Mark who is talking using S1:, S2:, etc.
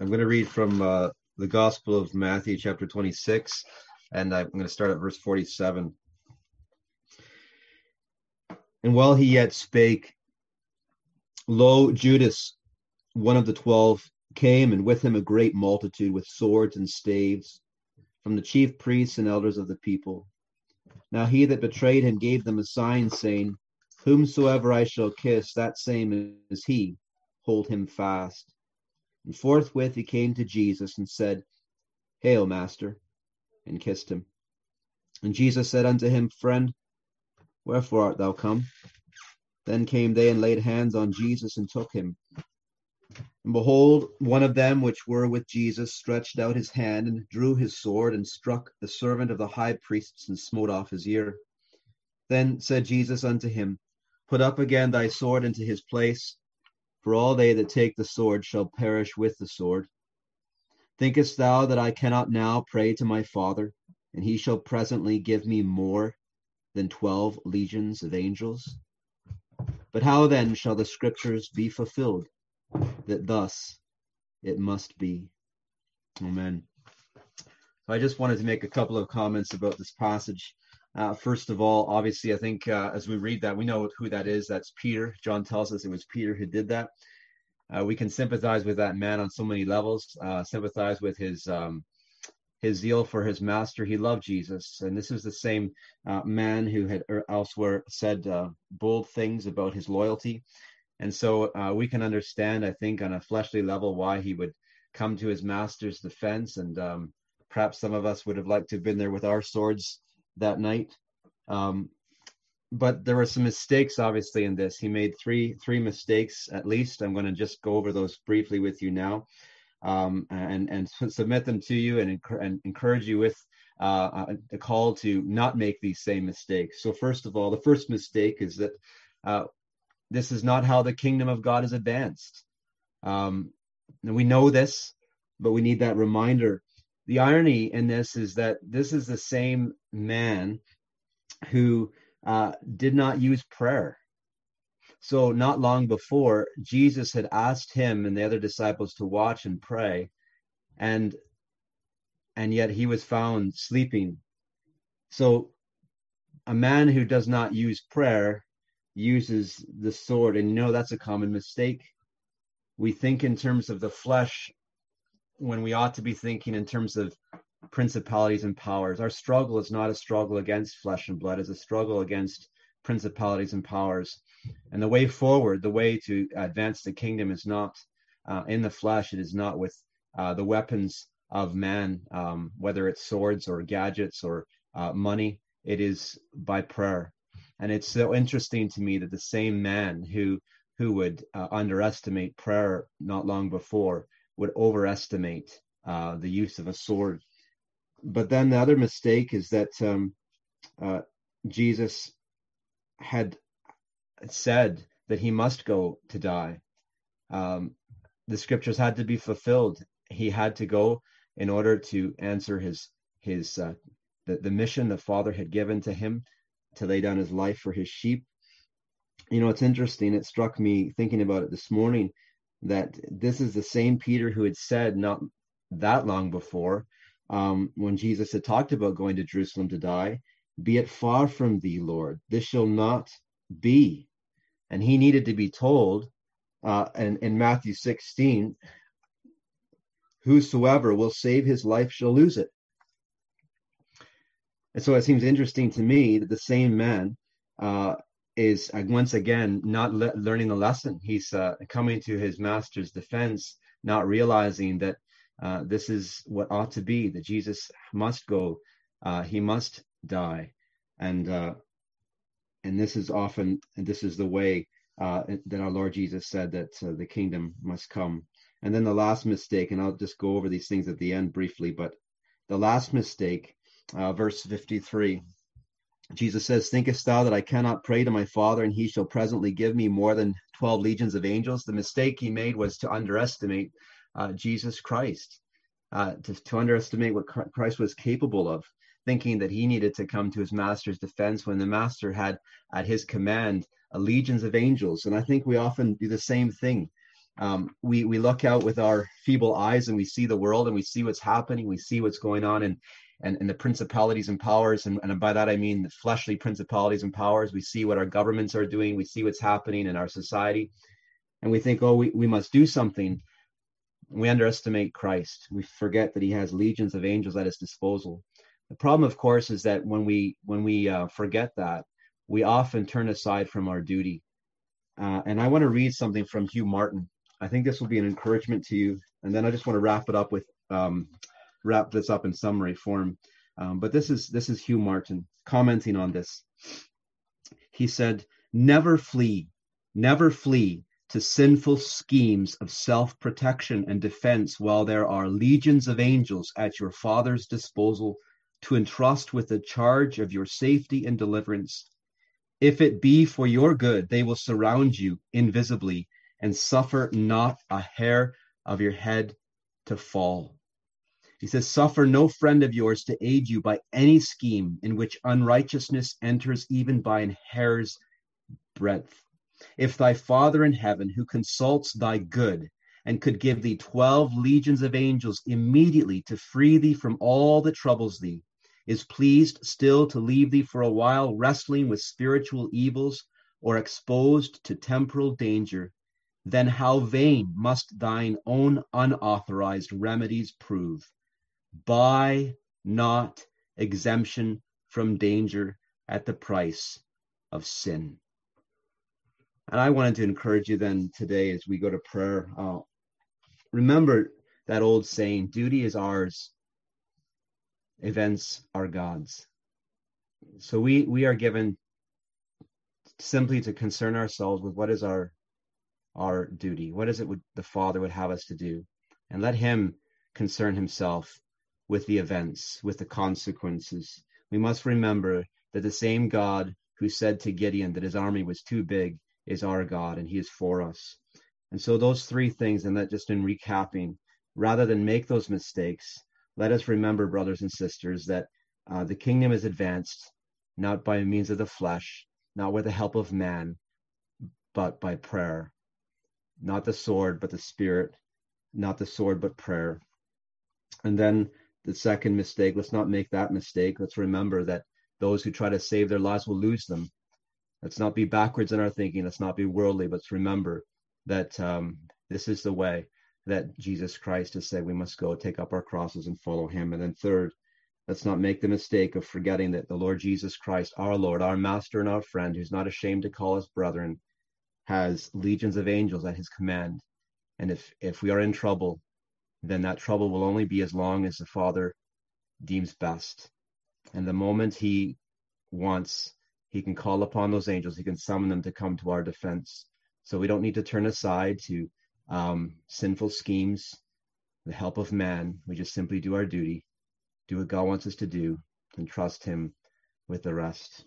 S1: I'm going to read from uh, the Gospel of Matthew, chapter 26, and I'm going to start at verse 47. And while he yet spake, lo, Judas, one of the twelve, came, and with him a great multitude with swords and staves from the chief priests and elders of the people. Now he that betrayed him gave them a sign, saying, Whomsoever I shall kiss, that same is he. Hold him fast. And forthwith he came to Jesus and said, Hail, Master, and kissed him. And Jesus said unto him, Friend, wherefore art thou come? Then came they and laid hands on Jesus and took him. And behold, one of them which were with Jesus stretched out his hand and drew his sword and struck the servant of the high priests and smote off his ear. Then said Jesus unto him, Put up again thy sword into his place for all they that take the sword shall perish with the sword. Thinkest thou that I cannot now pray to my Father, and he shall presently give me more than twelve legions of angels? But how then shall the scriptures be fulfilled, that thus it must be? Amen. So I just wanted to make a couple of comments about this passage. Uh, first of all, obviously, I think uh, as we read that, we know who that is. That's Peter. John tells us it was Peter who did that. Uh, we can sympathize with that man on so many levels. Uh, sympathize with his um, his zeal for his master. He loved Jesus, and this is the same uh, man who had er, elsewhere said uh, bold things about his loyalty. And so we can understand, I think, on a fleshly level, why he would come to his master's defense. And um, perhaps some of us would have liked to have been there with our swords that night. Um, but there were some mistakes, obviously, in this. He made three three mistakes at least. I'm going to just go over those briefly with you now, um, and and submit them to you and, and encourage you with uh, a call to not make these same mistakes. So first of all, the first mistake is that uh, this is not how the kingdom of God is advanced. Um, and we know this, but we need that reminder the irony in this is that this is the same man who uh, did not use prayer. So, not long before, Jesus had asked him and the other disciples to watch and pray, and and yet he was found sleeping. So, a man who does not use prayer uses the sword, and you know that's a common mistake. We think in terms of the flesh when we ought to be thinking in terms of principalities and powers. Our struggle is not a struggle against flesh and blood, it's a struggle against principalities and powers. And the way forward, the way to advance the kingdom is not uh, in the flesh, it is not with uh, the weapons of man, um, whether it's swords or gadgets or uh, money, it is by prayer. And it's so interesting to me that the same man who who would uh, underestimate prayer not long before would overestimate uh, the use of a sword. But then the other mistake is that um, uh, Jesus had said that he must go to die. Um, the scriptures had to be fulfilled. He had to go in order to answer his his uh, the, the mission the Father had given to him to lay down his life for his sheep. You know, it's interesting. It struck me thinking about it this morning that this is the same Peter who had said not that long before, um, when Jesus had talked about going to Jerusalem to die, Be it far from thee, Lord, this shall not be. And he needed to be told uh, in, in Matthew 16, Whosoever will save his life shall lose it. And so it seems interesting to me that the same man uh, is uh, once again not le- learning the lesson. He's uh, coming to his master's defense, not realizing that uh, this is what ought to be. That Jesus must go, uh, he must die, and uh, and this is often and this is the way uh, that our Lord Jesus said that the kingdom must come. And then the last mistake, and I'll just go over these things at the end briefly, but the last mistake, verse fifty-three. Jesus says, Thinkest thou that I cannot pray to my Father, and he shall presently give me more than 12 legions of angels? The mistake he made was to underestimate uh, Jesus Christ, uh, to, to underestimate what Christ was capable of, thinking that he needed to come to his master's defense when the master had at his command legions of angels. And I think we often do the same thing. um, we we look out with our feeble eyes and we see the world and we see what's happening. We see what's going on and and, and the principalities and powers and, and by that I mean the fleshly principalities and powers. We see what our governments are doing. We see what's happening in our society, and we think, oh, we, we must do something. We underestimate Christ. We forget that He has legions of angels at His disposal. The problem, of course, is that when we when we uh, forget that, we often turn aside from our duty. Uh, and I want to read something from Hugh Martin. I think this will be an encouragement to you. And then I just want to wrap it up with um, wrap this up in summary form. Um, but this is this is Hugh Martin commenting on this. He said, "Never flee, never flee to sinful schemes of self-protection and defense while there are legions of angels at your Father's disposal to entrust with the charge of your safety and deliverance. If it be for your good, they will surround you invisibly and suffer not a hair of your head to fall. He says, Suffer no friend of yours to aid you by any scheme in which unrighteousness enters even by an hair's breadth. If thy Father in heaven, who consults thy good, and could give thee twelve legions of angels immediately to free thee from all that troubles thee, is pleased still to leave thee for a while wrestling with spiritual evils or exposed to temporal danger, then how vain must thine own unauthorized remedies prove. Buy not exemption from danger at the price of sin. And I wanted to encourage you then today as we go to prayer. Uh, remember that old saying duty is ours, events are God's. So we we are given simply to concern ourselves with what is our our duty. What is it would the Father would have us to do? And let him concern himself with the events, with the consequences. We must remember that the same God who said to Gideon that his army was too big is our God and he is for us. And so those three things, and that just in recapping, rather than make those mistakes, let us remember, brothers and sisters, that uh, the kingdom is advanced not by means of the flesh, not with the help of man, but by prayer. Not the sword, but the spirit. Not the sword, but prayer. And then the second mistake, let's not make that mistake. Let's remember that those who try to save their lives will lose them. Let's not be backwards in our thinking. Let's not be worldly, but let's remember that um, this is the way that Jesus Christ has said we must go take up our crosses and follow him. And then third, let's not make the mistake of forgetting that the Lord Jesus Christ, our Lord, our master and our friend, who's not ashamed to call us brethren, has legions of angels at his command. And if if we are in trouble, then that trouble will only be as long as the Father deems best. And the moment he wants, he can call upon those angels, he can summon them to come to our defense. So we don't need to turn aside to um, sinful schemes, the help of man. We just simply do our duty, do what God wants us to do, and trust Him with the rest.